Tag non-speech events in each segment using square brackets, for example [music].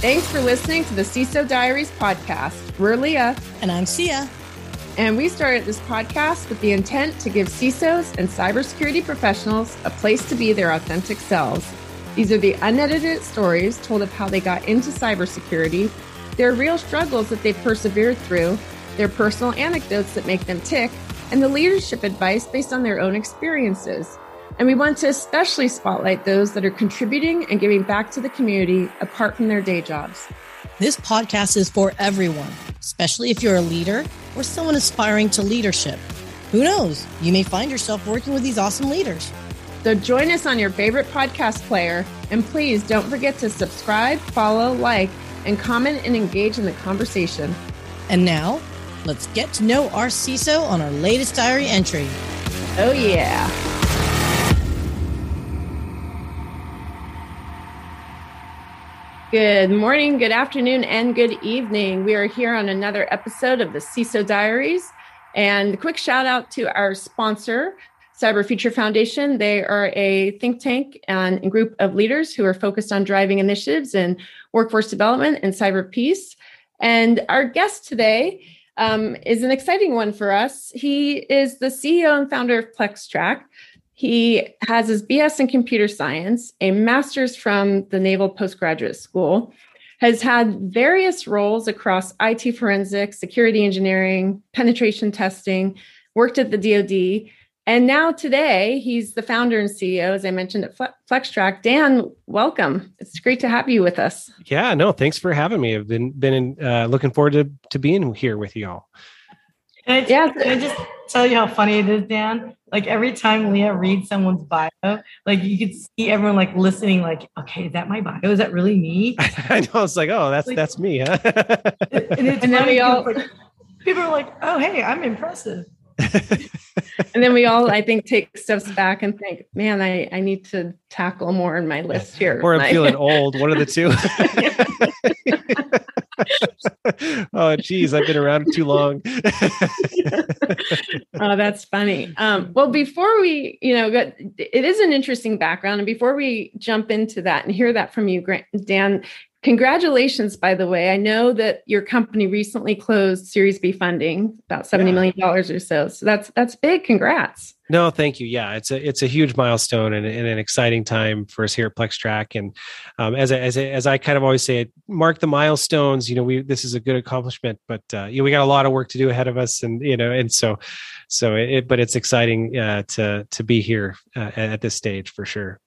Thanks for listening to the CISO Diaries podcast. We're Leah. And I'm Sia. And we started this podcast with the intent to give CISOs and cybersecurity professionals a place to be their authentic selves. These are the unedited stories told of how they got into cybersecurity, their real struggles that they've persevered through, their personal anecdotes that make them tick, and the leadership advice based on their own experiences. And we want to especially spotlight those that are contributing and giving back to the community apart from their day jobs. This podcast is for everyone, especially if you're a leader or someone aspiring to leadership. Who knows? You may find yourself working with these awesome leaders. So join us on your favorite podcast player. And please don't forget to subscribe, follow, like, and comment and engage in the conversation. And now, let's get to know our CISO on our latest diary entry. Oh, yeah. Good morning, good afternoon, and good evening. We are here on another episode of the CISO Diaries. And a quick shout out to our sponsor, Cyber Future Foundation. They are a think tank and group of leaders who are focused on driving initiatives in workforce development and cyber peace. And our guest today um, is an exciting one for us. He is the CEO and founder of PlexTrac. He has his BS in computer science, a master's from the Naval Postgraduate School, has had various roles across IT forensics, security engineering, penetration testing, worked at the DoD, and now today he's the founder and CEO, as I mentioned at PlexTrac. Dan, welcome. It's great to have you with us. Yeah, no, thanks for having me. I've been been uh, looking forward to to being here with you all. Can I, yeah. can I just tell you how funny it is, Dan? Like every time Leah reads someone's bio, like you could see everyone like listening, like, okay, is that my bio? Is that really me? [laughs] I know. It's like, oh, that's like, that's me, huh? and, and then we all like, people are like, oh, hey, I'm impressive. [laughs] and then we all, I think, take steps back and think, man, I, I need to tackle more in my list here. Or I'm feeling [laughs] old. One of the two. [laughs] oh, geez, I've been around too long. oh, that's funny. Um, well, before we, you know, it is an interesting background, and before we jump into that and hear that from you, Grant, Dan, Congratulations, by the way. I know that your company recently closed Series B funding, about seventy yeah. million dollars or so. So that's that's big. Congrats. No, thank you. Yeah, it's a it's a huge milestone and, and an exciting time for us here at PlexTrac. And um, as I, as I, as I kind of always say, mark the milestones. You know, we this is a good accomplishment, but uh, you know, we got a lot of work to do ahead of us, and you know, and so so it. But it's exciting uh, to to be here uh, at this stage for sure.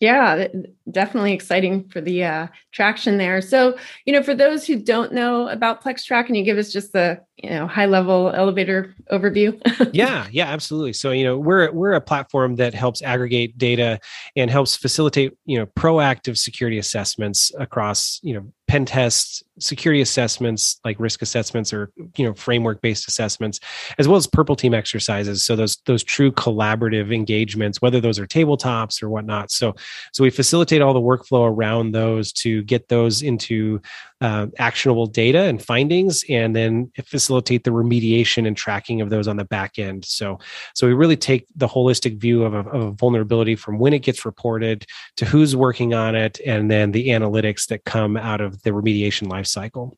Yeah, definitely exciting for the uh, traction there. So, you know, for those who don't know about PlexTrac, can you give us just the you know high level elevator overview? [laughs] yeah, yeah, absolutely. So, you know, we're we're a platform that helps aggregate data and helps facilitate you know proactive security assessments across you know pen tests, security assessments like risk assessments or you know framework based assessments, as well as purple team exercises. So those those true collaborative engagements, whether those are tabletops or whatnot. So so we facilitate all the workflow around those to get those into uh, actionable data and findings, and then facilitate the remediation and tracking of those on the back end. So, so we really take the holistic view of a, of a vulnerability from when it gets reported to who's working on it, and then the analytics that come out of the remediation lifecycle.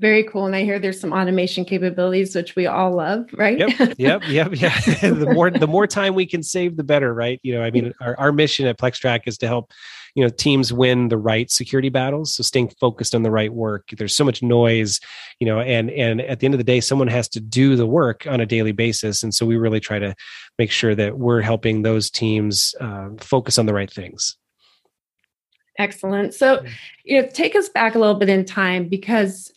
Very cool. And I hear there's some automation capabilities, which we all love, right? Yep. Yep. Yep. Yeah. [laughs] the more the more time we can save, the better, right? You know, I mean, our, our mission at PlexTrac is to help you know teams win the right security battles so staying focused on the right work there's so much noise you know and and at the end of the day someone has to do the work on a daily basis and so we really try to make sure that we're helping those teams uh, focus on the right things excellent so you know take us back a little bit in time because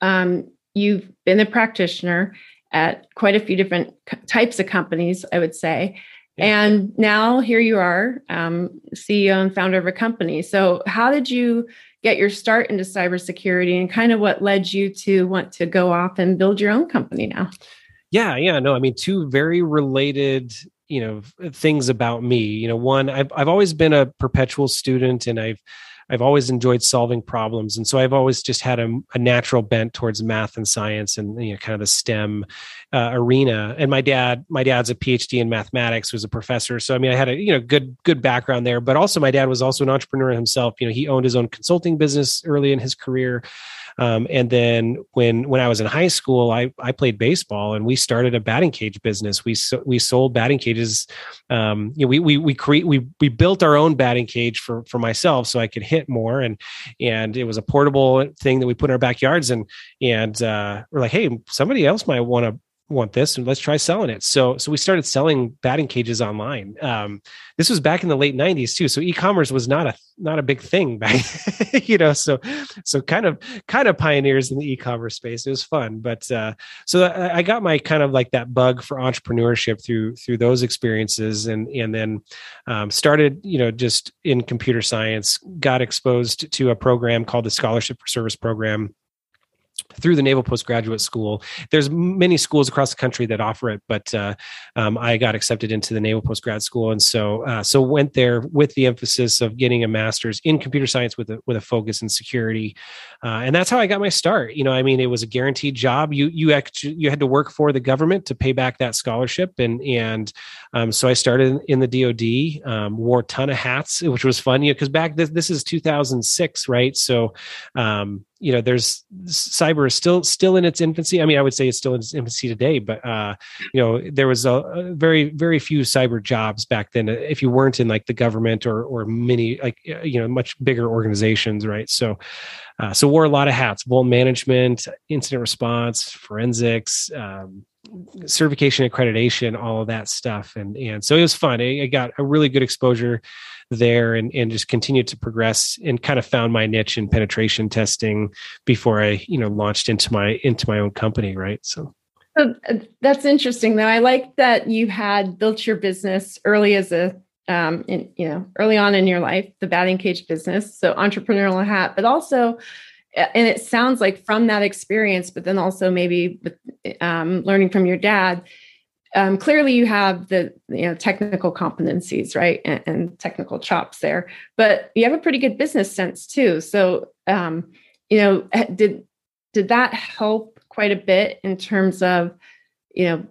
um, you've been a practitioner at quite a few different types of companies i would say and now here you are, um, CEO and founder of a company. So, how did you get your start into cybersecurity and kind of what led you to want to go off and build your own company now? Yeah, yeah, no, I mean, two very related you know things about me you know one i've, I've always been a perpetual student and i've I've always enjoyed solving problems, and so I've always just had a, a natural bent towards math and science and you know kind of the STEM uh, arena. And my dad, my dad's a PhD in mathematics, was a professor, so I mean I had a you know good good background there. But also my dad was also an entrepreneur himself. You know he owned his own consulting business early in his career. Um, and then when when I was in high school, I I played baseball, and we started a batting cage business. We so, we sold batting cages. Um, you know, we we we create we we built our own batting cage for for myself, so I could hit more, and and it was a portable thing that we put in our backyards, and and uh, we're like, hey, somebody else might want to want this and let's try selling it. So so we started selling batting cages online. Um, this was back in the late 90s too so e-commerce was not a not a big thing back [laughs] you know so so kind of kind of pioneers in the e-commerce space. It was fun but uh, so I, I got my kind of like that bug for entrepreneurship through through those experiences and and then um, started you know just in computer science got exposed to a program called the scholarship for service program through the Naval Postgraduate School. There's many schools across the country that offer it, but uh, um, I got accepted into the Naval Postgrad School, and so uh, so went there with the emphasis of getting a master's in computer science with a with a focus in security, uh, and that's how I got my start. You know, I mean, it was a guaranteed job. You you actually you had to work for the government to pay back that scholarship, and and um, so I started in the DoD, um, wore a ton of hats, which was fun. You know, because back this this is 2006, right? So um, you know there's cyber is still still in its infancy. I mean i would say it's still in its infancy today but uh you know there was a, a, very very few cyber jobs back then if you weren't in like the government or or many like you know much bigger organizations right? So uh, so wore a lot of hats vuln management incident response forensics um, certification accreditation all of that stuff. And and so it was fun. I, I got a really good exposure there and, and just continued to progress and kind of found my niche in penetration testing before I, you know, launched into my into my own company, right? So so uh, that's interesting though. I like that you had built your business early as a um, in, you know, early on in your life, the batting cage business, so entrepreneurial hat, but also, and it sounds like from that experience, but then also maybe with, um, learning from your dad, um, clearly you have the you know technical competencies right and, and, technical chops there but you have a pretty good business sense too. So um, you know did did that help quite a bit in terms of you know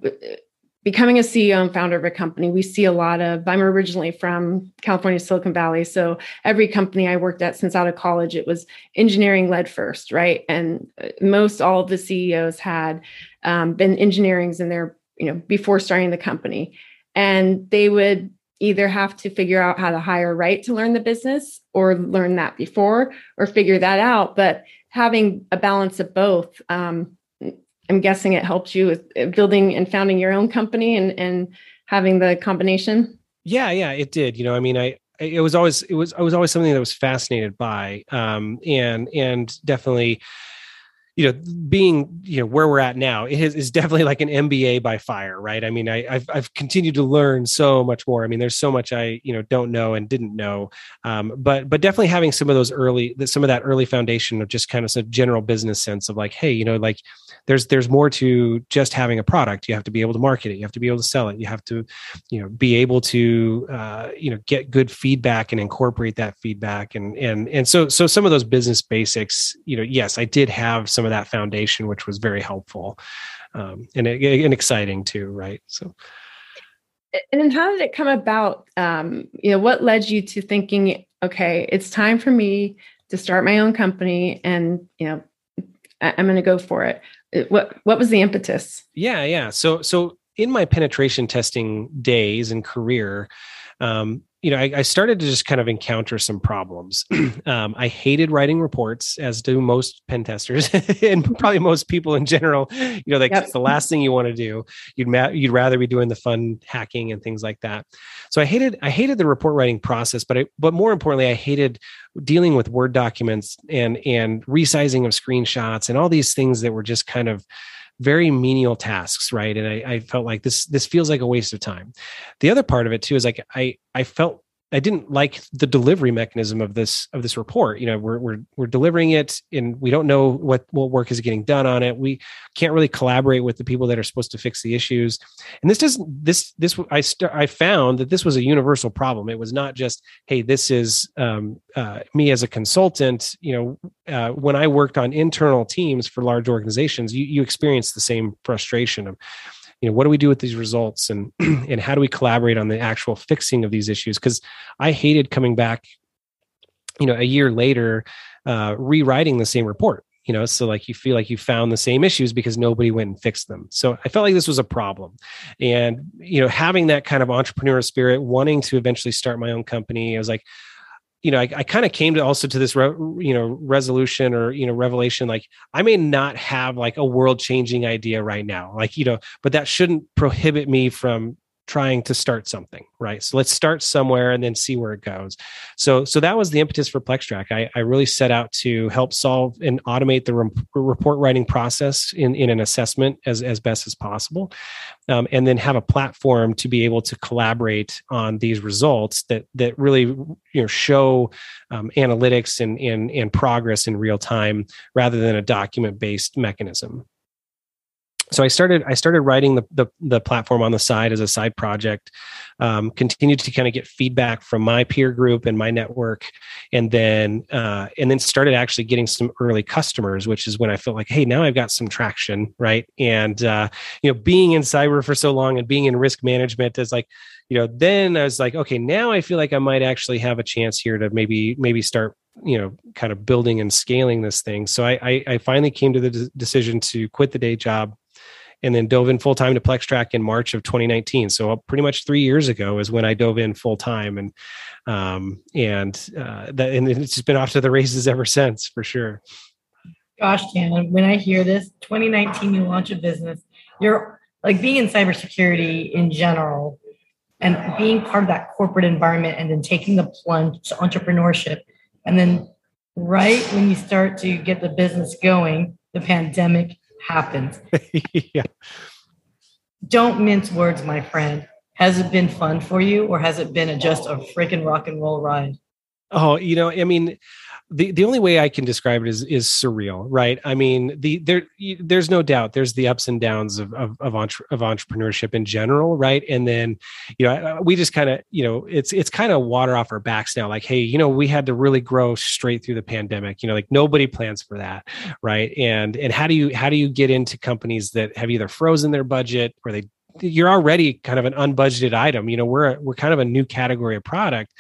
becoming a ceo and founder of a company? We see a lot of i'm originally from california silicon valley so every company i worked at since out of college it was engineering led first right? And uh, most all of the ceos had um, been engineerings in their you know before starting the company. And they would either have to figure out how to hire right to learn the business or learn that before or figure that out. But having a balance of both um, i'm guessing it helped you with uh, building and founding your own company and and having the combination. Yeah yeah it did. You know i mean i it was always it was i was always something that was fascinated by. Um and and definitely you know, being you know where we're at now it is, is definitely like an MBA by fire, right? I mean, I, have I've continued to learn so much more. I mean, there's so much I you know don't know and didn't know, um, but but definitely having some of those early some of that early foundation of just kind of some general business sense of like, hey, you know, like there's there's more to just having a product. You have to be able to market it. You have to be able to sell it. You have to you know be able to uh, you know get good feedback and incorporate that feedback and and and so so some of those business basics, you know, yes, I did have some of that foundation, which was very helpful um, and, and exciting too, right? So. And then how did it come about? Um, you know, what led you to thinking, okay, it's time for me to start my own company, and you know, I- I'm going to go for it. What What was the impetus? Yeah, yeah. So, so in my penetration testing days and career, um, you know, I, I, started to just kind of encounter some problems. [clears throat] um, I hated writing reports, as do most pen testers, [laughs] and probably most people in general. You know, like yep. the last thing you want to do. You'd ma- you'd rather be doing the fun hacking and things like that. So I hated I hated the report writing process, but I, but more importantly, I hated dealing with Word documents and and resizing of screenshots and all these things that were just kind of very menial tasks right? And I, I, felt like this this feels like a waste of time. The other part of it too is like i i felt I didn't like the delivery mechanism of this of this report. You know, we're we're we're delivering it, and we don't know what what work is getting done on it. We can't really collaborate with the people that are supposed to fix the issues. And this doesn't this this I st- I found that this was a universal problem. It was not just hey, this is um, uh, me as a consultant. You know, uh, when I worked on internal teams for large organizations, you you experience the same frustration of you know what do we do with these results? And [clears throat] and how do we collaborate on the actual fixing of these issues? Because i hated coming back you know a year later uh, rewriting the same report you know so like you feel like you found the same issues because nobody went and fixed them. So i felt like this was a problem. And you know having that kind of entrepreneurial spirit wanting to eventually start my own company i was like you know, I, I kind of came to also to this, re, you know, resolution or, you know, revelation, like I may not have like a world changing idea right now, like, you know, but that shouldn't prohibit me from trying to start something right? So let's start somewhere and then see where it goes. So so that was the impetus for PlexTrac. I, I really set out to help solve and automate the re- report writing process in, in an assessment as, as best as possible um, and then have a platform to be able to collaborate on these results that that really you know show um, analytics and, and and progress in real time rather than a document based mechanism so I started I started writing the, the, the platform on the side as a side project. Um, continued to kind of get feedback from my peer group and my network, and then uh, and then started actually getting some early customers, which is when I felt like, hey, now I've got some traction, right? And uh, you know, being in cyber for so long and being in risk management is like, you know, then I was like, okay, now I feel like I might actually have a chance here to maybe maybe start you know kind of building and scaling this thing so i i, I finally came to the d- decision to quit the day job and then dove in full time to PlexTrac in March of 2019. So uh, pretty much three years ago is when I dove in full time, and um, and uh, that and it's just been off to the races ever since for sure. Gosh, Dan, when I hear this, 2019 you launch a business, you're like being in cybersecurity in general, and being part of that corporate environment, and then taking the plunge to entrepreneurship, and then right when you start to get the business going, the pandemic happens. [laughs] yeah. Don't mince words, my friend. Has it been fun for you or has it been a, just a oh. freaking rock and roll ride? Oh, you know, I mean, the the only way I can describe it is is surreal, right? I mean, the there there's no doubt there's the ups and downs of of of, entre, of entrepreneurship in general, right? And then you know we just kind of you know it's it's kind of water off our backs now. Like, hey, you know, we had to really grow straight through the pandemic. You know, like nobody plans for that, right? And and how do you how do you get into companies that have either frozen their budget or they you're already kind of an unbudgeted item. You know, we're we're kind of a new category of product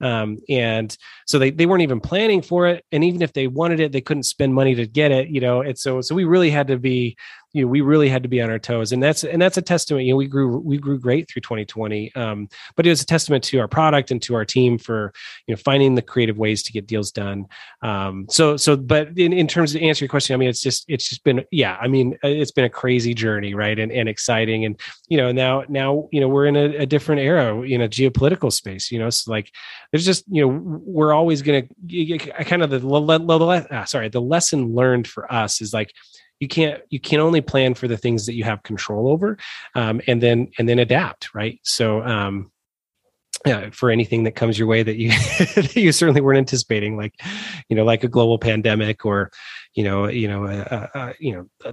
um, and so they, they weren't even planning for it. And even if they wanted it they couldn't spend money to get it you know? And so so we really had to be you know we really had to be on our toes. And that's and that's a testament you know we grew we grew great through 2020 um, but it was a testament to our product and to our team for you know finding the creative ways to get deals done. Um, so so but in, in terms of answer your question i mean it's just it's just been yeah i mean uh, it's been a crazy journey right? And, and exciting. And you know now now you know we're in a, a different era in a geopolitical space you know? So like there's just you know we're always going to kind of the, the, the ah, sorry the lesson learned for us is like you can't you can only plan for the things that you have control over um, and then and then adapt right so um yeah, for anything that comes your way that you [laughs] that you certainly weren't anticipating, like you know, like a global pandemic or you know, you know, uh, uh, you know, uh,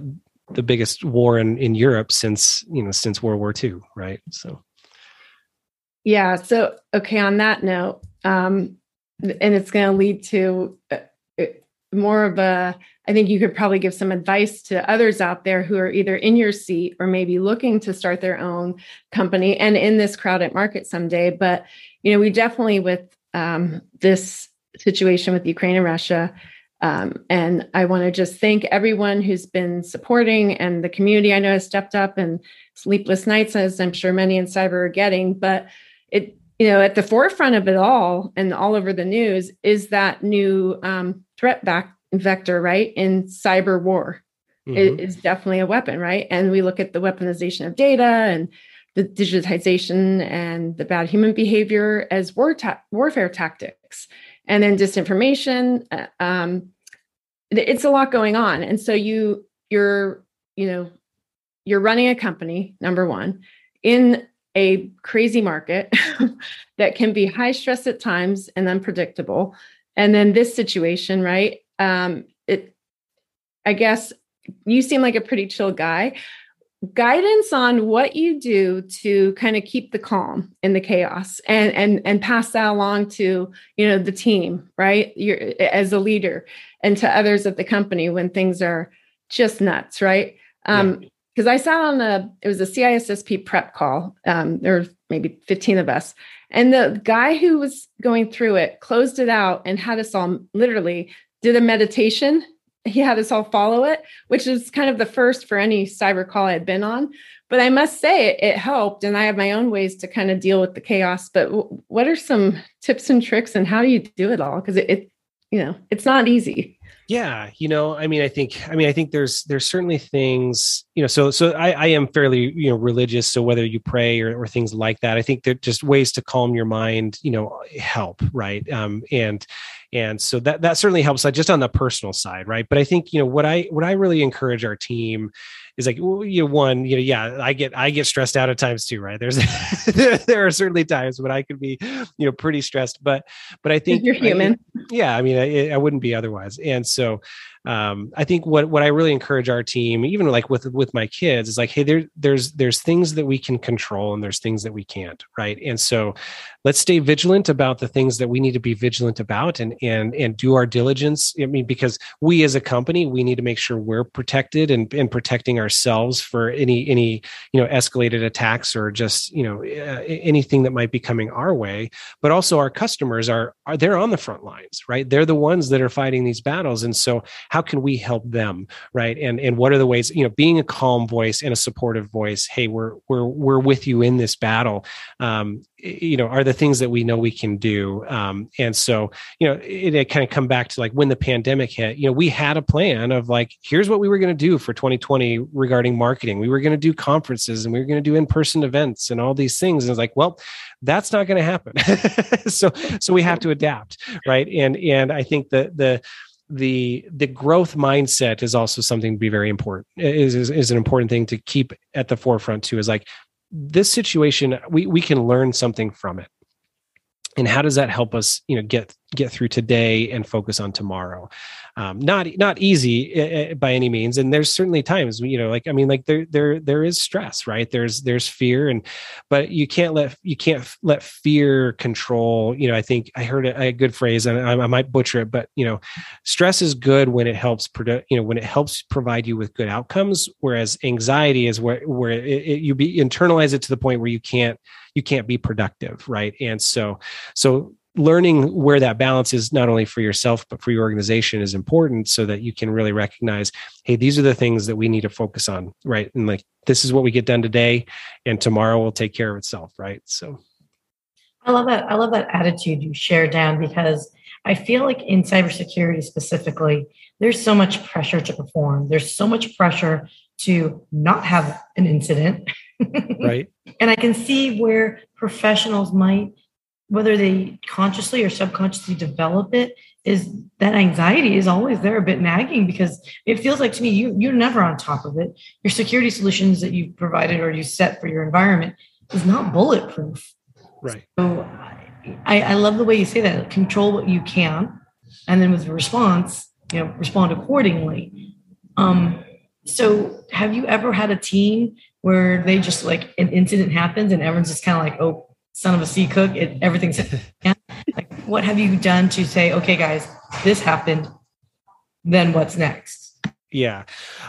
the biggest war in in Europe since you know since World War II, right? So, yeah. So, okay. On that note, um, and it's going to lead to uh, more of a i think you could probably give some advice to others out there who are either in your seat or maybe looking to start their own company and in this crowded market someday. But you know we definitely with um, this situation with ukraine and russia um, and i want to just thank everyone who's been supporting and the community i know has stepped up and sleepless nights as i'm sure many in cyber are getting. But it you know at the forefront of it all and all over the news is that new um, threat back vector right in cyber war mm-hmm. it is definitely a weapon right and we look at the weaponization of data and the digitization and the bad human behavior as war ta- warfare tactics and then disinformation uh, um, it's a lot going on and so you you're you know you're running a company number one in a crazy market [laughs] that can be high stress at times and unpredictable. And then this situation, right? Um, it, I guess you seem like a pretty chill guy. Guidance on what you do to kind of keep the calm in the chaos and and and pass that along to you know the team, right? You're as a leader and to others at the company when things are just nuts, right? Um, because I sat on a it was a CISSP prep call. Um, there were maybe 15 of us. And the guy who was going through it closed it out and had us all literally did a meditation. He had us all follow it, which is kind of the first for any cyber call I had been on. But I must say it, it helped. And I have my own ways to kind of deal with the chaos. But w- what are some tips and tricks and how do you do it all? Because it, it, you know, it's not easy yeah you know i mean i think i mean i think there's there's certainly things you know so so i, I am fairly you know religious so whether you pray or, or things like that i think they're just ways to calm your mind you know help right um and and so that that certainly helps just on the personal side right? But i think you know what i what i really encourage our team is like you know one you know yeah i get i get stressed out at times too right? There's [laughs] there are certainly times when i could be you know pretty stressed but but i think you're human. I, yeah i mean I, I wouldn't be otherwise. And so um, I think what what I really encourage our team, even like with with my kids, is like, hey, there there's there's things that we can control and there's things that we can't, right? And so, let's stay vigilant about the things that we need to be vigilant about, and and and do our diligence. I mean, because we as a company, we need to make sure we're protected and and protecting ourselves for any any you know escalated attacks or just you know uh, anything that might be coming our way. But also, our customers are are they're on the front lines, right? They're the ones that are fighting these battles, and so how can we help them right? And and what are the ways you know being a calm voice and a supportive voice hey we're we're we're with you in this battle um, you know are the things that we know we can do. Um, and so you know it, it kind of come back to like when the pandemic hit you know we had a plan of like here's what we were going to do for 2020 regarding marketing. We were going to do conferences and we were going to do in-person events and all these things. And it's like well that's not going to happen. [laughs] So so we have to adapt right? And and i think the the the the growth mindset is also something to be very important is, is, is an important thing to keep at the forefront too is like this situation we we can learn something from it. And how does that help us you know get get through today and focus on tomorrow. Um, not not easy uh, by any means. And there's certainly times you know like i mean like there there there is stress right? There's there's fear and but you can't let you can't let fear control you know i think i heard a, a good phrase and I, I, might butcher it but you know stress is good when it helps produce you know when it helps provide you with good outcomes whereas anxiety is where where it, it, you be internalize it to the point where you can't you can't be productive right? And so so learning where that balance is not only for yourself but for your organization is important so that you can really recognize hey these are the things that we need to focus on right? And like this is what we get done today and tomorrow will take care of itself right? So. I love that i love that attitude you share dan because i feel like in cybersecurity specifically there's so much pressure to perform. There's so much pressure to not have an incident. [laughs] Right. And i can see where professionals might whether they consciously or subconsciously develop it is that anxiety is always there a bit nagging because it feels like to me you you're never on top of it. Your security solutions that you've provided or you set for your environment is not bulletproof. Right. So I, I love the way you say that control what you can and then with the response you know respond accordingly. Um so have you ever had a team where they just like an incident happens and everyone's just kind of like oh son of a sea cook. It, everything's [laughs] like, what have you done to say, okay, guys, this happened. Then what's next? Yeah.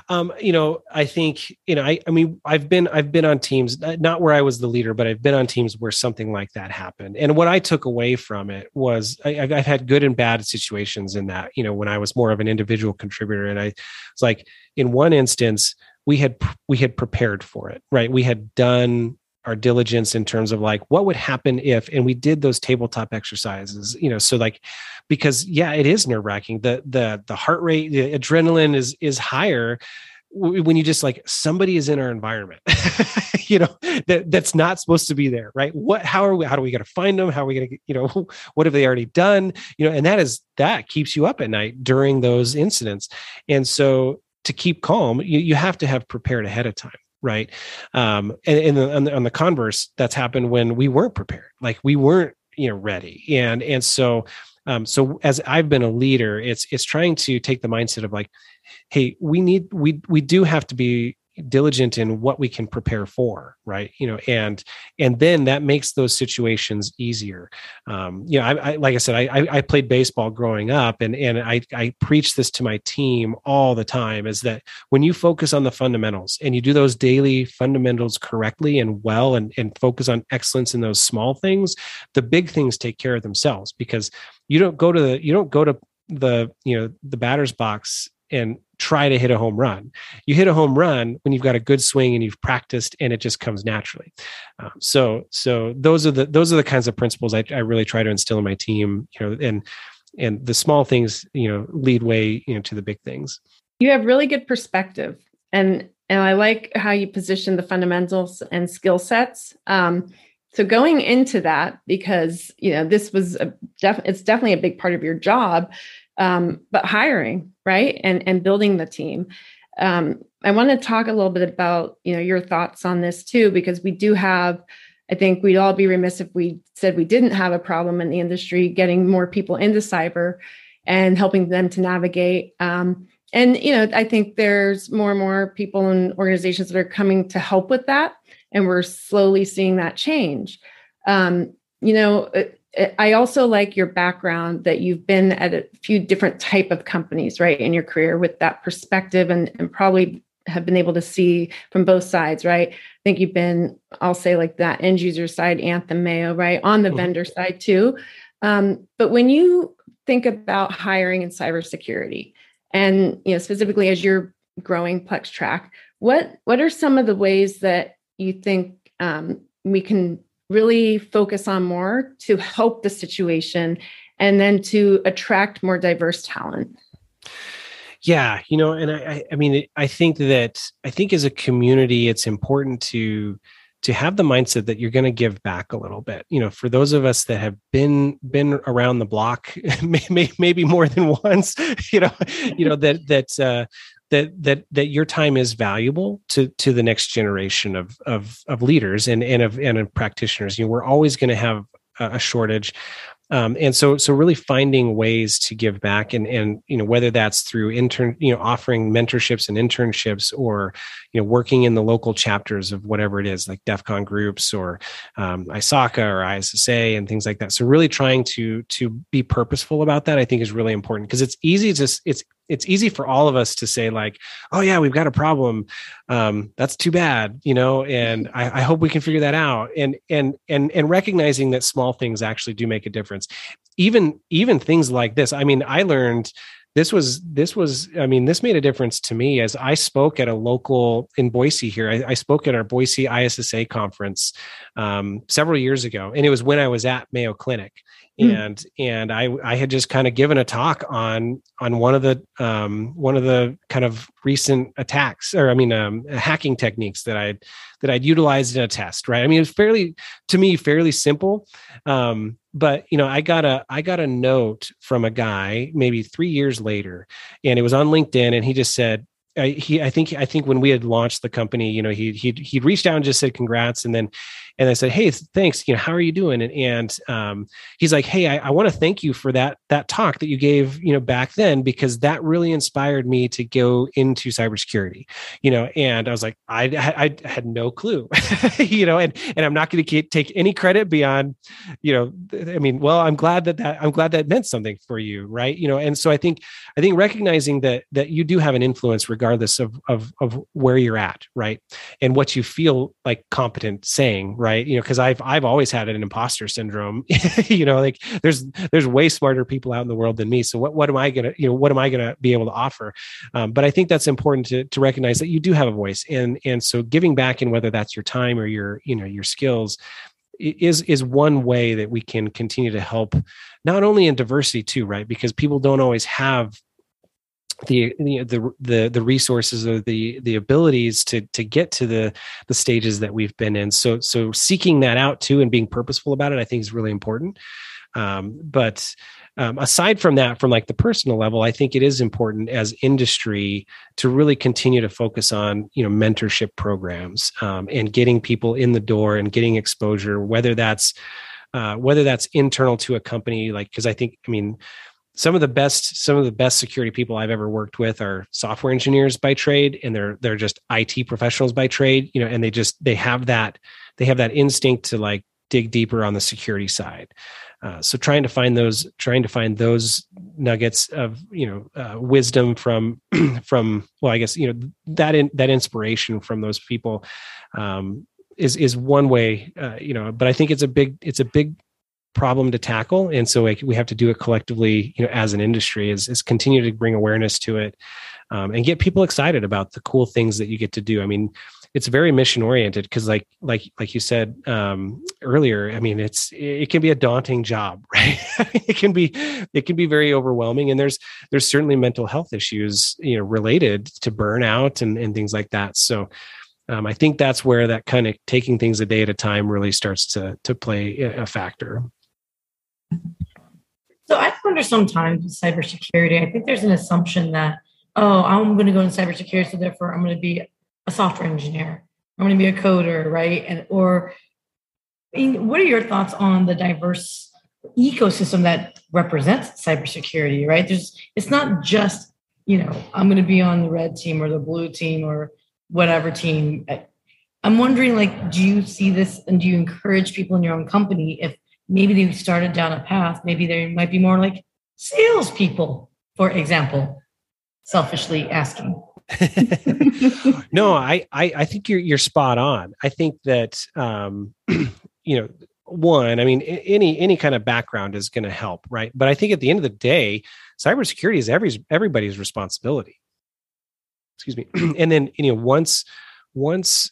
Um, you know, I think, you know, I, I mean, I've been, I've been on teams, not where I was the leader, but I've been on teams where something like that happened. And what I took away from it was I, I've had good and bad situations in that, you know, when I was more of an individual contributor and I was like, in one instance, we had, we had prepared for it, right? We had done our diligence in terms of like what would happen if and we did those tabletop exercises you know so like because yeah it is nerve wracking the the the heart rate the adrenaline is is higher when you just like somebody is in our environment [laughs] you know that that's not supposed to be there right? What how are we how do we going to find them? How are we going to you know [laughs] what have they already done? You know and that is that keeps you up at night during those incidents. And so to keep calm you, you have to have prepared ahead of time right? Um and, and on, the, on the converse that's happened when we weren't prepared like we weren't you know ready. And and so um so as i've been a leader it's it's trying to take the mindset of like hey we need we we do have to be diligent in what we can prepare for right? You know and and then that makes those situations easier. Um you know i, I like i said I, I played baseball growing up and and i i preach this to my team all the time is that when you focus on the fundamentals and you do those daily fundamentals correctly and well and and focus on excellence in those small things the big things take care of themselves because you don't go to the you don't go to the you know the batter's box and try to hit a home run. You hit a home run when you've got a good swing and you've practiced and it just comes naturally. Um, so so those are the those are the kinds of principles I, I really try to instill in my team. You know, and and the small things you know lead way you know to the big things. You have really good perspective, and and I like how you position the fundamentals and skill sets. Um, so going into that, because you know this was a def- it's definitely a big part of your job um, but hiring right? And and building the team. Um, i want to talk a little bit about you know your thoughts on this too because we do have i think we'd all be remiss if we said we didn't have a problem in the industry getting more people into cyber and helping them to navigate. Um, and you know i think there's more and more people and organizations that are coming to help with that and we're slowly seeing that change. Um, you know I also like your background that you've been at a few different type of companies, right, in your career with that perspective and, and probably have been able to see from both sides, right? I think you've been, I'll say like that end user side, Anthem Mayo, right, on the mm-hmm. vendor side too. Um, but when you think about hiring in cybersecurity, and you know specifically as you're growing PlexTrac, what what are some of the ways that you think um, we can really focus on more to help the situation and then to attract more diverse talent. Yeah you know and i i mean i think that i think as a community it's important to to have the mindset that you're going to give back a little bit. You know for those of us that have been been around the block [laughs] maybe more than [laughs] once you know you know that that uh that that that your time is valuable to to the next generation of of of leaders and and of and of practitioners. You know, we're always going to have a shortage um, and so so really finding ways to give back and and you know whether that's through intern you know offering mentorships and internships or you know working in the local chapters of whatever it is like DEF CON groups or um, ISACA or ISSA and things like that. So really trying to to be purposeful about that I think is really important because it's easy to it's it's easy for all of us to say like oh yeah we've got a problem. Um, that's too bad you know and I, I, hope we can figure that out and and and and recognizing that small things actually do make a difference. Even even things like this i mean i learned this was this was i mean this made a difference to me as i spoke at a local in boise here. I, I spoke at our boise issa conference um, several years ago and it was when i was at mayo clinic mm. and and i i had just kind of given a talk on on one of the um, one of the kind of recent attacks or i mean um, hacking techniques that i that i'd utilized in a test right i mean it's fairly to me fairly simple um, but you know i got a i got a note from a guy maybe three years later and it was on linkedin and he just said I, he i think i think when we had launched the company you know he he he reached out and just said congrats and then and I said, "Hey, thanks. You know, how are you doing?" And, and um, he's like, "Hey, I, I want to thank you for that that talk that you gave, you know, back then because that really inspired me to go into cybersecurity." You know, and I was like, I, I, I had no clue, [laughs] you know, and and I'm not going to take any credit beyond, you know, I mean, well, I'm glad that that I'm glad that meant something for you, right? You know, and so I think I think recognizing that that you do have an influence regardless of of of where you're at, right, and what you feel like competent saying right? You know because i've i've always had an imposter syndrome. [laughs] You know like there's there's way smarter people out in the world than me. So what what am i gonna you know what am i gonna be able to offer? Um, but i think that's important to to recognize that you do have a voice. And and so giving back in whether that's your time or your you know your skills is is one way that we can continue to help not only in diversity too right? Because people don't always have the the the the resources or the the abilities to to get to the the stages that we've been in. So so seeking that out too and being purposeful about it i think is really important. Um, but um, aside from that, from like the personal level, I think it is important as industry to really continue to focus on you know mentorship programs um, and getting people in the door and getting exposure, whether that's uh, whether that's internal to a company, like because I think I mean some of the best some of the best security people I've ever worked with are software engineers by trade, and they're they're just IT professionals by trade, you know, and they just they have that they have that instinct to like dig deeper on the security side. Uh, so trying to find those trying to find those nuggets of you know uh, wisdom from [clears throat] from well i guess you know that in, that inspiration from those people um, is is one way uh, you know but i think it's a big it's a big problem to tackle. And so we have to do it collectively you know as an industry is, is continue to bring awareness to it um, and get people excited about the cool things that you get to do. I mean it's very mission oriented because like like like you said um, earlier i mean it's it can be a daunting job [laughs] right? It can be it can be very overwhelming. And there's there's certainly mental health issues you know related to burnout and and things like that. So um, I think that's where that kind of taking things a day at a time really starts to to play a factor. So I wonder sometimes with cybersecurity, I think there's an assumption that, oh, I'm going to go into cybersecurity, so therefore I'm going to be a software engineer. I'm going to be a coder, right? And or what are your thoughts on the diverse ecosystem that represents cybersecurity, right? There's it's not just, you know, I'm going to be on the red team or the blue team or whatever team. I'm wondering, like, do you see this and do you encourage people in your own company if maybe they started down a path, maybe they might be more like salespeople, for example, selfishly asking. [laughs] no, I, I, I think you're you're spot on. I think that um, [clears throat] you know, one, I mean, any any kind of background is going to help, right? But I think at the end of the day, cybersecurity is every everybody's responsibility. Excuse me. [clears throat] and then you know, once once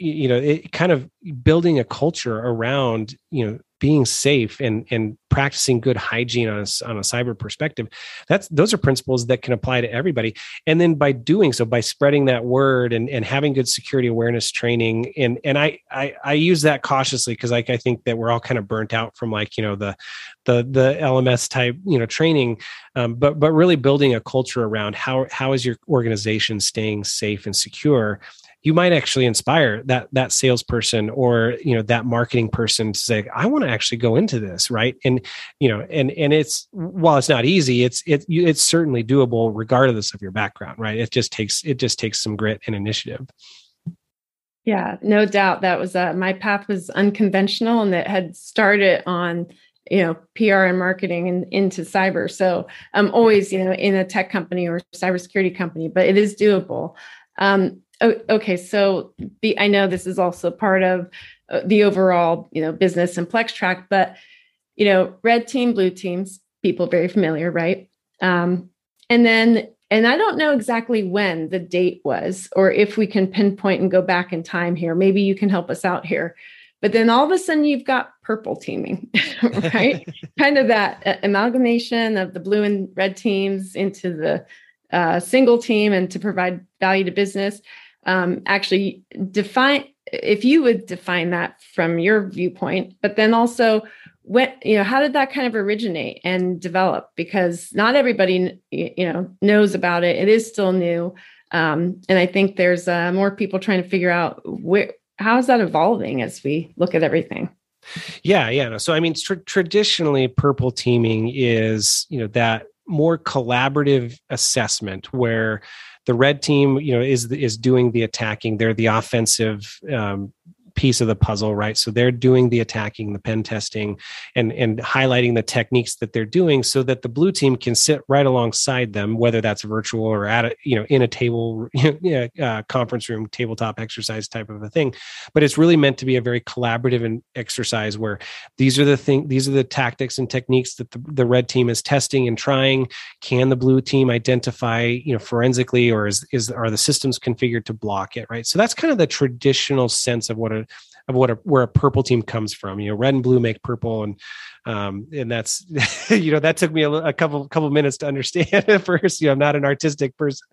you know, it kind of building a culture around you know being safe and and practicing good hygiene on a, on a cyber perspective. That's those are principles that can apply to everybody. And then by doing so by spreading that word and and having good security awareness training and and i i, I use that cautiously because like i think that we're all kind of burnt out from like you know the the the lms type you know training um, but but really building a culture around how how is your organization staying safe and secure you might actually inspire that that salesperson or you know that marketing person to say i want to actually go into this right? And you know and and it's while it's not easy it's it it's certainly doable regardless of your background right? It just takes it just takes some grit and initiative. Yeah no doubt. That was uh, my path was unconventional and it had started on you know pr and marketing and into cyber. So i'm always you know in a tech company or cybersecurity company but it is doable. Um, Oh, okay. So the I know this is also part of uh, the overall, you know, business and PlexTrac, but you know, red team, blue teams, people very familiar, right? Um, and then, and I don't know exactly when the date was, or if we can pinpoint and go back in time here. Maybe you can help us out here. But then all of a sudden, you've got purple teaming, [laughs] right? [laughs] kind of that uh, amalgamation of the blue and red teams into the uh, single team and to provide value to business um, actually define if you would define that from your viewpoint but then also what you know how did that kind of originate and develop? Because not everybody you know knows about it. It is still new. Um, and i think there's uh, more people trying to figure out where how is that evolving as we look at everything? Yeah yeah no. so i mean tr- traditionally purple teaming is you know that more collaborative assessment where the red team you know is is doing the attacking. They're the offensive um, piece of the puzzle, right? So they're doing the attacking, the pen testing, and and highlighting the techniques that they're doing, so that the blue team can sit right alongside them, whether that's virtual or at a you know in a table [laughs] you know, uh, conference room tabletop exercise type of a thing. But it's really meant to be a very collaborative exercise where these are the thing, these are the tactics and techniques that the, the red team is testing and trying. Can the blue team identify you know forensically, or is is are the systems configured to block it, right? So that's kind of the traditional sense of what a of what a, where a purple team comes from. You know, red and blue make purple, and um, and that's [laughs] you know that took me a, a couple couple minutes to understand [laughs] at first. You know, I'm not an artistic person,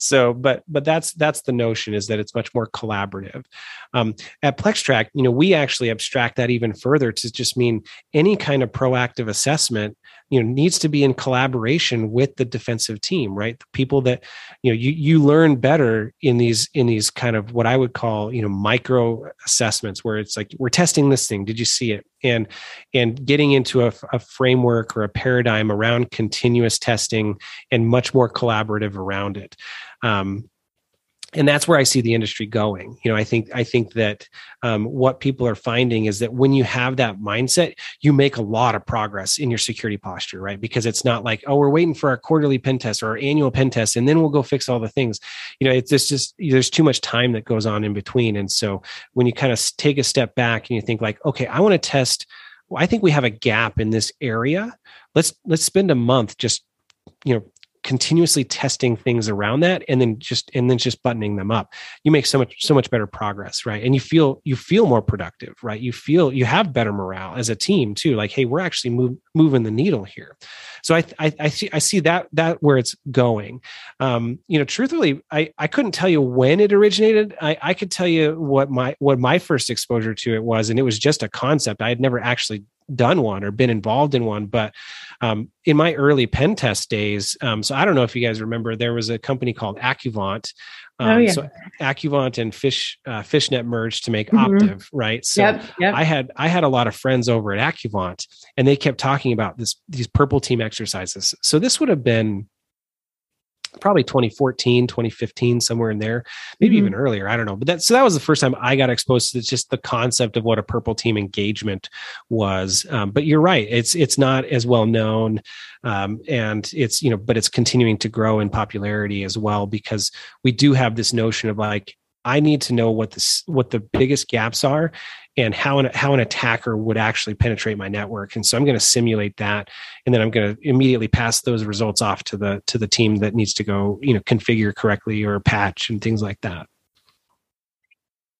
so but but that's that's the notion is that it's much more collaborative um, at PlexTrac you know we actually abstract that even further to just mean any kind of proactive assessment you know needs to be in collaboration with the defensive team right the people that you know you you learn better in these in these kind of what i would call you know micro assessments where it's like we're testing this thing. Did you see it? And and getting into a, a framework or a paradigm around continuous testing and much more collaborative around it. Um, and that's where I see the industry going. You know, I think I think that um, what people are finding is that when you have that mindset, you make a lot of progress in your security posture, right? Because it's not like, oh, we're waiting for our quarterly pen test or our annual pen test, and then we'll go fix all the things. You know, it's just, just there's too much time that goes on in between, and so when you kind of take a step back and you think like, okay, I want to test. Well, I think we have a gap in this area. Let's let's spend a month just you know continuously testing things around that and then just and then just buttoning them up. You make so much so much better progress right? And you feel you feel more productive right? You feel you have better morale as a team too. Like hey we're actually move, moving the needle here. So I, I, I see i see that that where it's going. Um you know truthfully i i couldn't tell you when it originated. I i could tell you what my what my first exposure to it was and it was just a concept. I had never actually done one or been involved in one but um, in my early pen test days um, so i don't know if you guys remember there was a company called accuvant oh, um, oh, yeah. so accuvant and fish uh, fishnet merged to make mm-hmm. optiv right so yep, yep. i had i had a lot of friends over at accuvant and they kept talking about this these purple team exercises so this would have been probably 2014 2015 somewhere in there maybe mm-hmm. even earlier i don't know but that so that was the first time i got exposed to just the concept of what a purple team engagement was um, but you're right it's it's not as well known um, and it's you know but it's continuing to grow in popularity as well because we do have this notion of like I need to know what the what the biggest gaps are and how an how an attacker would actually penetrate my network. And so I'm going to simulate that, and then I'm going to immediately pass those results off to the to the team that needs to go you know configure correctly or patch and things like that.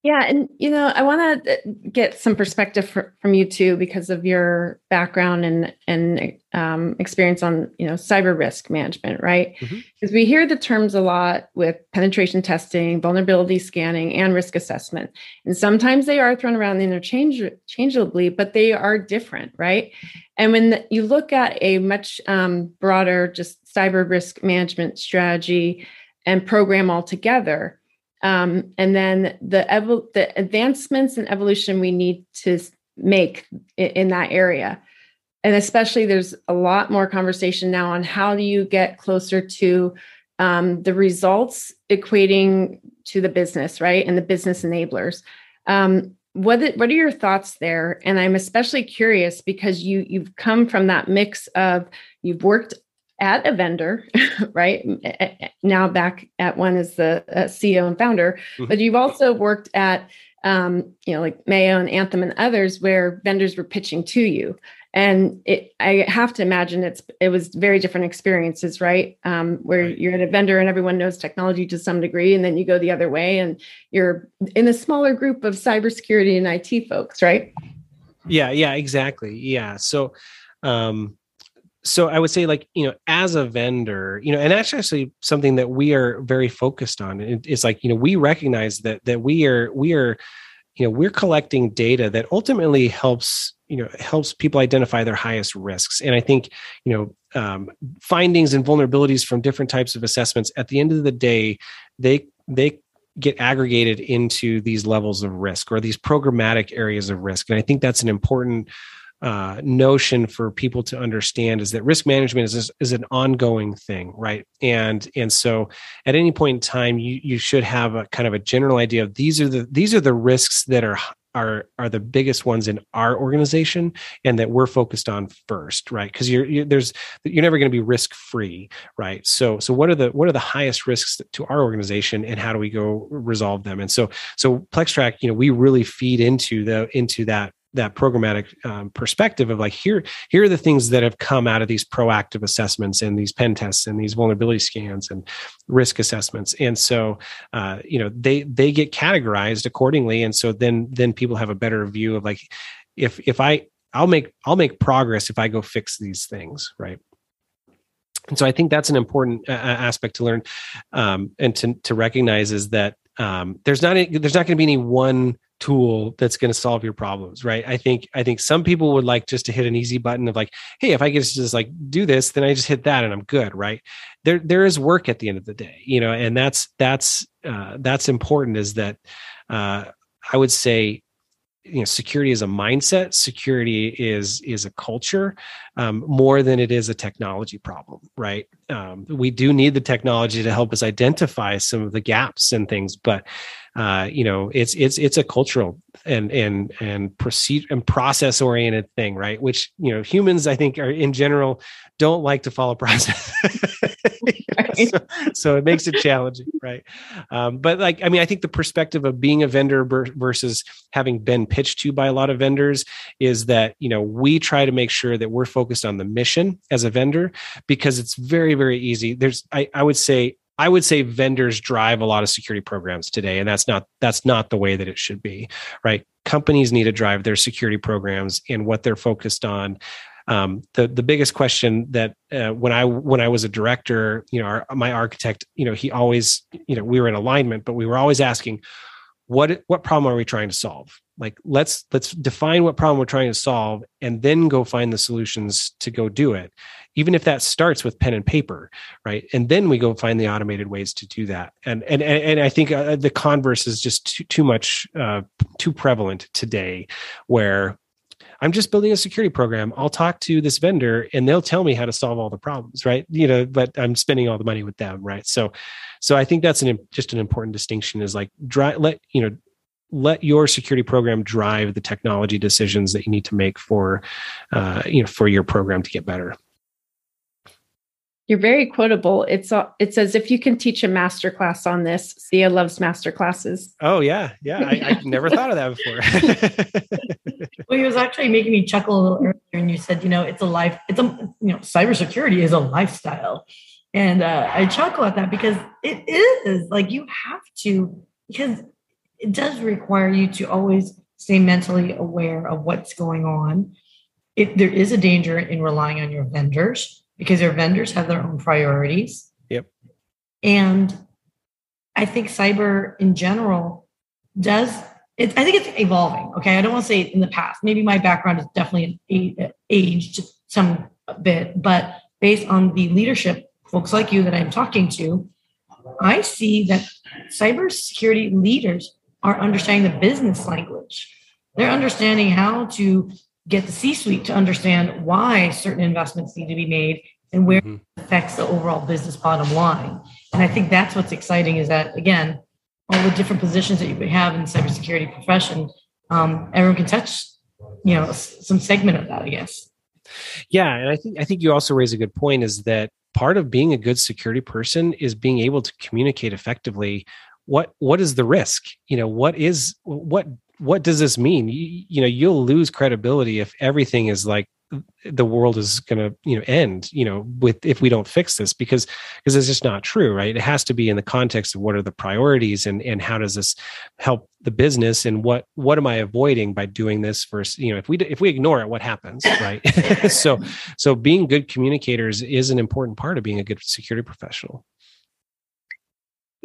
Yeah, and you know, I want to get some perspective for, from you too because of your background and and um, experience on you know cyber risk management, right? Because mm-hmm. we hear the terms a lot with penetration testing, vulnerability scanning, and risk assessment, and sometimes they are thrown around interchangeably, but they are different, right? And when you look at a much um, broader, just cyber risk management strategy and program altogether um, and then the evo- the advancements and evolution we need to make in, in that area. And especially there's a lot more conversation now on how do you get closer to um, the results equating to the business right? And the business enablers. Um, what what are your thoughts there? And i'm especially curious because you you've come from that mix of you've worked at a vendor, [laughs] right? Now back at one as the uh, CEO and founder, mm-hmm. but you've also worked at, um, you know, like Mayo and Anthem and others where vendors were pitching to you. And it, I have to imagine it's it was very different experiences, right? Um, where right. you're at a vendor and everyone knows technology to some degree, and then you go the other way and you're in a smaller group of cybersecurity and IT folks, right? Yeah, yeah, exactly. Yeah. So um so I would say, like, you know, as a vendor, you know, and that's actually something that we are very focused on. It's like, you know, we recognize that that we are we are, you know, we're collecting data that ultimately helps you know helps people identify their highest risks. And I think, you know, um, findings and vulnerabilities from different types of assessments at the end of the day, they they get aggregated into these levels of risk or these programmatic areas of risk. And I think that's an important uh, notion for people to understand is that risk management is is an ongoing thing, right? And and so at any point in time, you you should have a kind of a general idea of these are the these are the risks that are are are the biggest ones in our organization and that we're focused on first right? Because you're, you're, there's you're never going to be risk free right? So so what are the what are the highest risks to our organization and how do we go resolve them? And so so PlexTrac you know we really feed into the into that that programmatic um, perspective of like here here are the things that have come out of these proactive assessments and these pen tests and these vulnerability scans and risk assessments. And so uh, you know they they get categorized accordingly. And so then then people have a better view of like if if i i'll make i'll make progress if i go fix these things right? And so I think that's an important uh, aspect to learn um, and to to recognize is that um, there's not a, there's not going to be any one tool that's going to solve your problems right? I think i think some people would like just to hit an easy button of like hey if i can just like do this then i just hit that and i'm good right? There there is work at the end of the day you know and that's that's uh, that's important is that uh, i would say you know security is a mindset security is is a culture um, more than it is a technology problem right um, we do need the technology to help us identify some of the gaps and things but uh, you know it's it's it's a cultural and and and proceed and process oriented thing right which you know humans i think are in general don't like to follow [laughs] process. [laughs] so, so, it makes it challenging right um, but like i mean i think the perspective of being a vendor versus having been pitched to by a lot of vendors is that you know we try to make sure that we're focused on the mission as a vendor because it's very very easy there's i, I would say I would say vendors drive a lot of security programs today, and that's not that's not the way that it should be, right? Companies need to drive their security programs and what they're focused on. Um, the the biggest question that uh, when I when I was a director, you know, our, my architect, you know, he always, you know, we were in alignment, but we were always asking, what what problem are we trying to solve? Like let's let's define what problem we're trying to solve, and then go find the solutions to go do it even if that starts with pen and paper right and then we go find the automated ways to do that and and and i think uh, the converse is just too, too much uh, too prevalent today where i'm just building a security program. I'll talk to this vendor and they'll tell me how to solve all the problems right? You know but i'm spending all the money with them right? So so i think that's an just an important distinction is like dry, let you know let your security program drive the technology decisions that you need to make for uh, you know for your program to get better you're very quotable. It's it says if you can teach a master class on this. Sia loves master classes. Oh yeah, yeah. I, I [laughs] never thought of that before. [laughs] well, he was actually making me chuckle a little earlier, and you said, you know, it's a life. It's a you know, cybersecurity is a lifestyle, and uh, I chuckle at that because it is like you have to because it does require you to always stay mentally aware of what's going on. It, there is a danger in relying on your vendors because their vendors have their own priorities. Yep. And I think cyber in general does it, I think it's evolving. Okay. I don't want to say in the past. Maybe my background is definitely aged some bit, but based on the leadership folks like you that I'm talking to, I see that cybersecurity leaders are understanding the business language. They're understanding how to get the C suite to understand why certain investments need to be made and where mm-hmm. it affects the overall business bottom line. And I think that's what's exciting is that, again, all the different positions that you have in the cybersecurity profession, um, everyone can touch, you know, some segment of that, I guess. Yeah, and I think I think you also raise a good point is that part of being a good security person is being able to communicate effectively what what is the risk you know what is what what does this mean? You, you know, you'll lose credibility if everything is like the world is going to you know end you know with if we don't fix this because because it's just not true right? It has to be in the context of what are the priorities and and how does this help the business and what what am i avoiding by doing this versus you know if we if we ignore it what happens right? [laughs] So so being good communicators is an important part of being a good security professional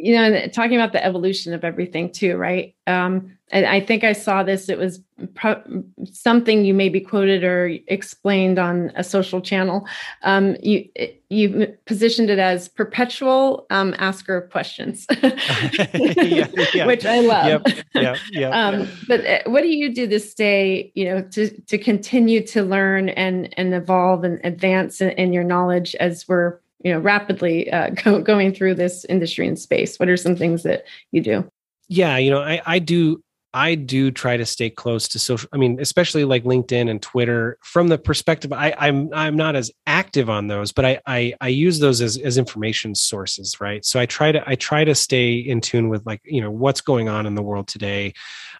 you know, talking about the evolution of everything too, right? Um, and I think I saw this. It was pro- something you maybe quoted or explained on a social channel. Um, you you positioned it as perpetual um, asker of questions, [laughs] yeah, yeah. [laughs] which I love. Yep, yep, yep, um, but uh, what do you do this day? you know, to to continue to learn and and evolve and advance in, in your knowledge as we're you know rapidly uh, [laughs] go, going through this industry and space what are some things that you do yeah you know i i do I do try to stay close to social. I mean, especially like LinkedIn and Twitter. From the perspective, I, I'm I'm not as active on those, but I, I I use those as as information sources, right? So I try to I try to stay in tune with like you know what's going on in the world today,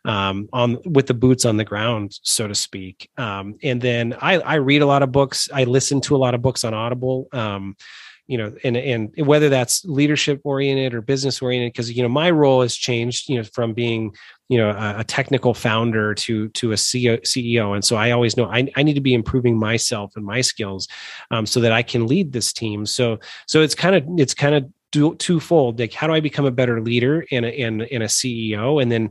um, on with the boots on the ground, so to speak. Um, and then I I read a lot of books. I listen to a lot of books on Audible. Um, you know and and whether that's leadership oriented or business oriented because you know my role has changed you know from being you know a, a, technical founder to to a CEO, CEO and so I always know I, I need to be improving myself and my skills um, so that I can lead this team. So so it's kind of it's kind of twofold. Like how do I become a better leader and a, and, and a CEO and then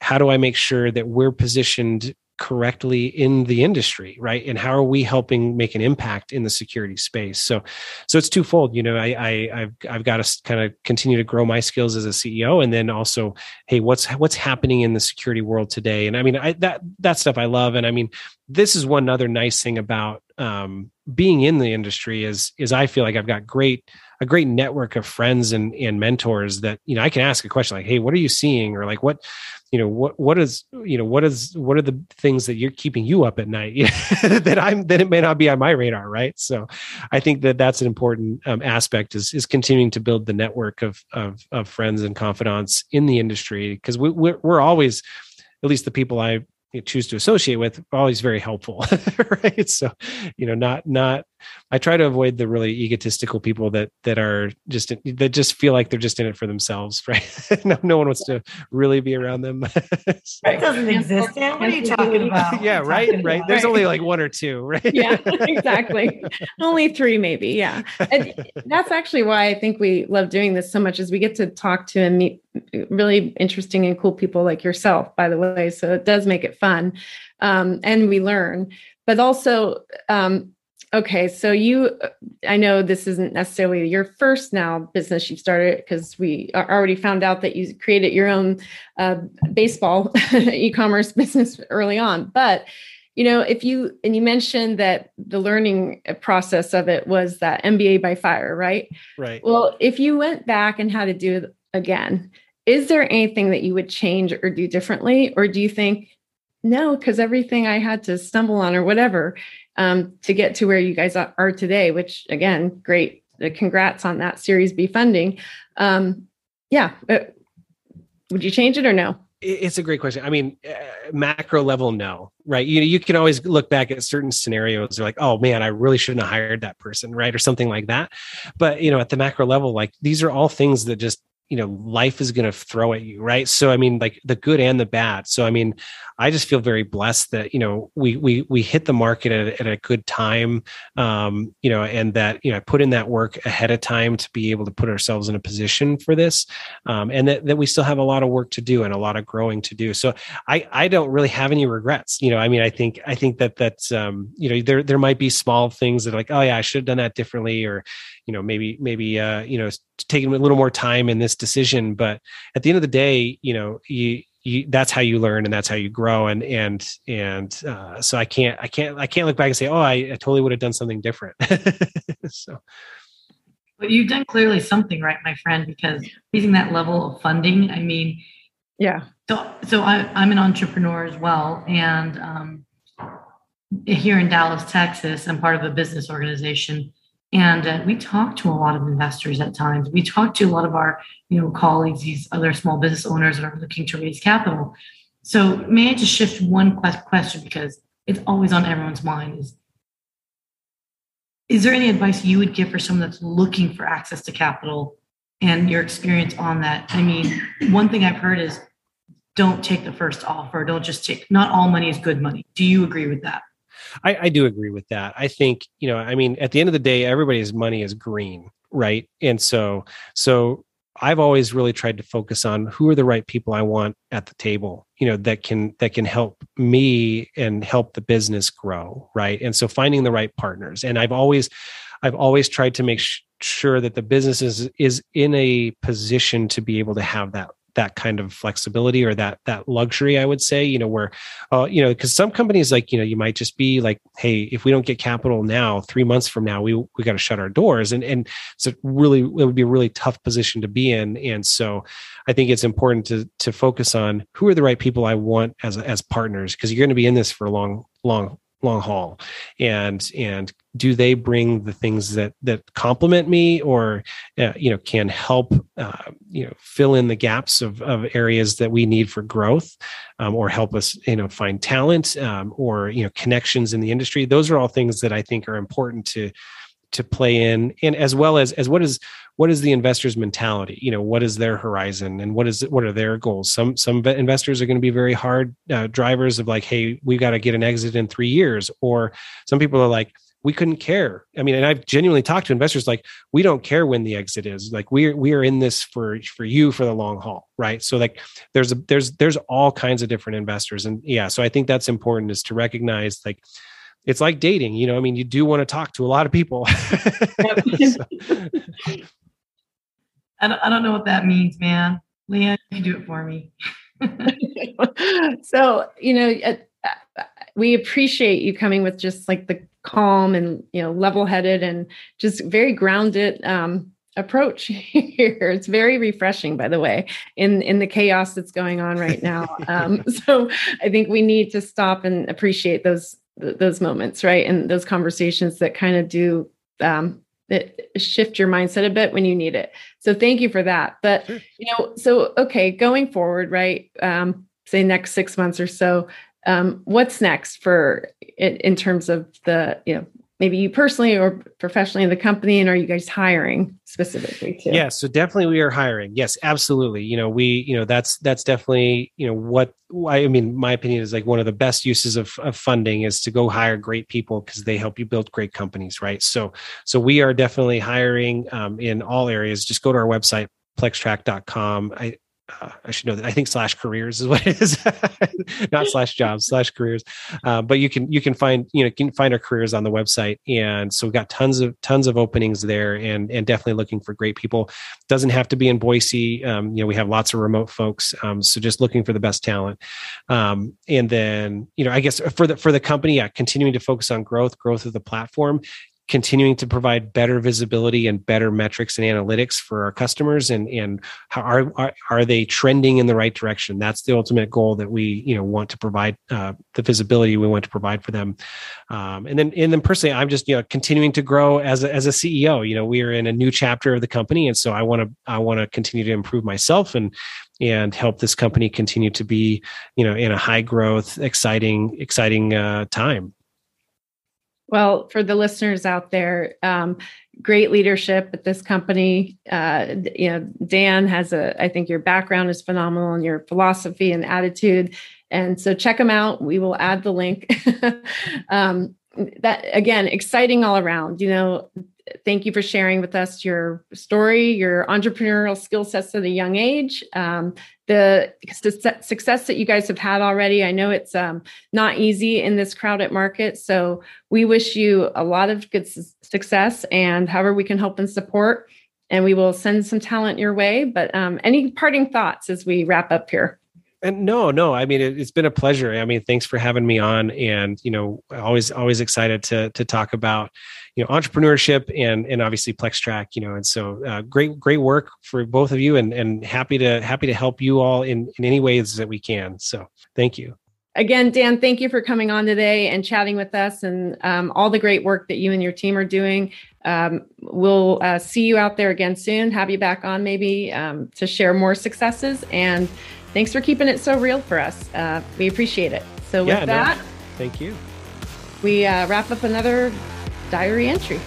how do I make sure that we're positioned correctly in the industry right? And how are we helping make an impact in the security space? So so it's twofold you know i, I have i've got to kind of continue to grow my skills as a ceo and then also hey what's what's happening in the security world today? And i mean i that that stuff i love. And i mean this is one other nice thing about um, being in the industry is is i feel like i've got great a great network of friends and and mentors that you know i can ask a question like hey what are you seeing? Or like what you know what what is you know what is what are the things that you're keeping you up at night? [laughs] That i'm that it may not be on my radar right? So i think that that's an important um, aspect is is continuing to build the network of of, of friends and confidants in the industry because we, we're, we're always at least the people i choose to associate with always very helpful [laughs] right? So you know not not i try to avoid the really egotistical people that that are just that just feel like they're just in it for themselves [laughs] right? No, no one wants to really be around them. [laughs] So, that doesn't exist. Dan. what are you talking about? yeah right right. about? there's only like one or two right? Yeah exactly. Only three maybe yeah. And that's actually why i think we love doing this so much is we get to talk to and meet really interesting and cool people like yourself by the way so it does make it fun um, and we learn. But also um, okay so you i know this isn't necessarily your first now business you've started because we already found out that you created your own uh, baseball [laughs] e-commerce business early on. But you know if you and you mentioned that the learning process of it was that mba by fire right? Right. Well if you went back and had to do it again is there anything that you would change or do differently or do you think no, because everything I had to stumble on or whatever um, to get to where you guys are today, which again, great. Uh, congrats on that Series B funding. Um, yeah. Uh, would you change it or no? It's a great question. I mean, uh, macro level, no, right? You know, you can always look back at certain scenarios. Like, oh man, I really shouldn't have hired that person, right, or something like that. But you know, at the macro level, like these are all things that just you know life is going to throw at you right? So i mean like the good and the bad. So i mean i just feel very blessed that you know we we we hit the market at, at a good time um you know and that you know i put in that work ahead of time to be able to put ourselves in a position for this um and that, that we still have a lot of work to do and a lot of growing to do. So i i don't really have any regrets. You know i mean i think i think that that's um you know there there might be small things that like oh yeah i should have done that differently or you know maybe maybe uh you know taking a little more time in this decision but at the end of the day you know you, you that's how you learn and that's how you grow and and and uh, so i can't i can't i can't look back and say oh i, I totally would have done something different. [laughs] So. But you've done clearly something right my friend because using that level of funding i mean yeah. so so I, i'm an entrepreneur as well and um, here in dallas texas i'm part of a business organization and uh, we talk to a lot of investors at times. We talk to a lot of our, you know, colleagues, these other small business owners that are looking to raise capital. So may I just shift one question because it's always on everyone's mind is is there any advice you would give for someone that's looking for access to capital and your experience on that? I mean, one thing I've heard is don't take the first offer. Don't just take, not all money is good money. Do you agree with that? I, I do agree with that. I think, you know, I mean, at the end of the day, everybody's money is green, right? And so, so I've always really tried to focus on who are the right people I want at the table, you know, that can that can help me and help the business grow, right? And so finding the right partners. And I've always I've always tried to make sh- sure that the business is is in a position to be able to have that that kind of flexibility or that that luxury i would say you know where uh, you know because some companies like you know you might just be like hey if we don't get capital now three months from now we we got to shut our doors. And and so really it would be a really tough position to be in. And so i think it's important to to focus on who are the right people i want as as partners because you're going to be in this for a long long long haul. And and do they bring the things that that complement me or uh, you know can help uh, you know fill in the gaps of, of areas that we need for growth um, or help us you know find talent um, or you know connections in the industry? Those are all things that i think are important to to play in and as well as as what is what is the investor's mentality you know what is their horizon and what is what are their goals some some investors are going to be very hard uh, drivers of like hey we've got to get an exit in 3 years or some people are like we couldn't care. I mean, and I've genuinely talked to investors like we don't care when the exit is. Like we're we are in this for for you for the long haul, right? So like there's a there's there's all kinds of different investors, and yeah, so I think that's important is to recognize like it's like dating. You know, I mean, you do want to talk to a lot of people. [laughs] so. I don't I don't know what that means, man. Leah, you do it for me. [laughs] so you know. Uh, we appreciate you coming with just like the calm and you know level-headed and just very grounded um, approach [laughs] here. It's very refreshing, by the way, in in the chaos that's going on right now. Um, so I think we need to stop and appreciate those those moments, right, and those conversations that kind of do um, that shift your mindset a bit when you need it. So thank you for that. But sure. you know, so okay, going forward, right? Um, say next six months or so, um, what's next for in, in terms of the you know maybe you personally or professionally in the company and are you guys hiring specifically too? Yeah so definitely we are hiring. Yes absolutely. You know we you know that's that's definitely you know what i mean my opinion is like one of the best uses of, of funding is to go hire great people because they help you build great companies right? So so we are definitely hiring um, in all areas. Just go to our website plextrac.com i uh, I should know that. I think slash careers is what it is, [laughs] not slash jobs, slash careers. Uh, but you can you can find you know can find our careers on the website, and so we've got tons of tons of openings there, and and definitely looking for great people. Doesn't have to be in Boise. Um, you know we have lots of remote folks, um, so just looking for the best talent. Um, and then you know I guess for the for the company, yeah, continuing to focus on growth, growth of the platform, continuing to provide better visibility and better metrics and analytics for our customers and and how are, are they trending in the right direction? That's the ultimate goal that we you know want to provide uh, the visibility we want to provide for them. Um, and then and then personally i'm just you know continuing to grow as a, as a ceo you know we are in a new chapter of the company and so i want to i want to continue to improve myself and and help this company continue to be you know in a high growth exciting exciting uh, time well, for the listeners out there, um, great leadership at this company. Uh, you know, Dan has a, I think your background is phenomenal and your philosophy and attitude. And so check them out. We will add the link. [laughs] um, that again, exciting all around. You know, thank you for sharing with us your story, your entrepreneurial skill sets at a young age, um, the success that you guys have had already. I know it's um, not easy in this crowded market. So we wish you a lot of good su- success and however we can help and support. And we will send some talent your way. But um, any parting thoughts as we wrap up here? And no, no, I mean it, has been a pleasure. I mean, thanks for having me on, and you know, always always excited to to talk about you know entrepreneurship and and obviously PlexTrac. You know, and so uh, great great work for both of you, and and happy to happy to help you all in in any ways that we can. So thank you. Again, Dan, thank you for coming on today and chatting with us and um, all the great work that you and your team are doing. Um, we'll uh, see you out there again soon. Have you back on maybe um, to share more successes and thanks for keeping it so real for us. Uh, we appreciate it. So with yeah, that, no, thank you. We uh, wrap up another diary entry.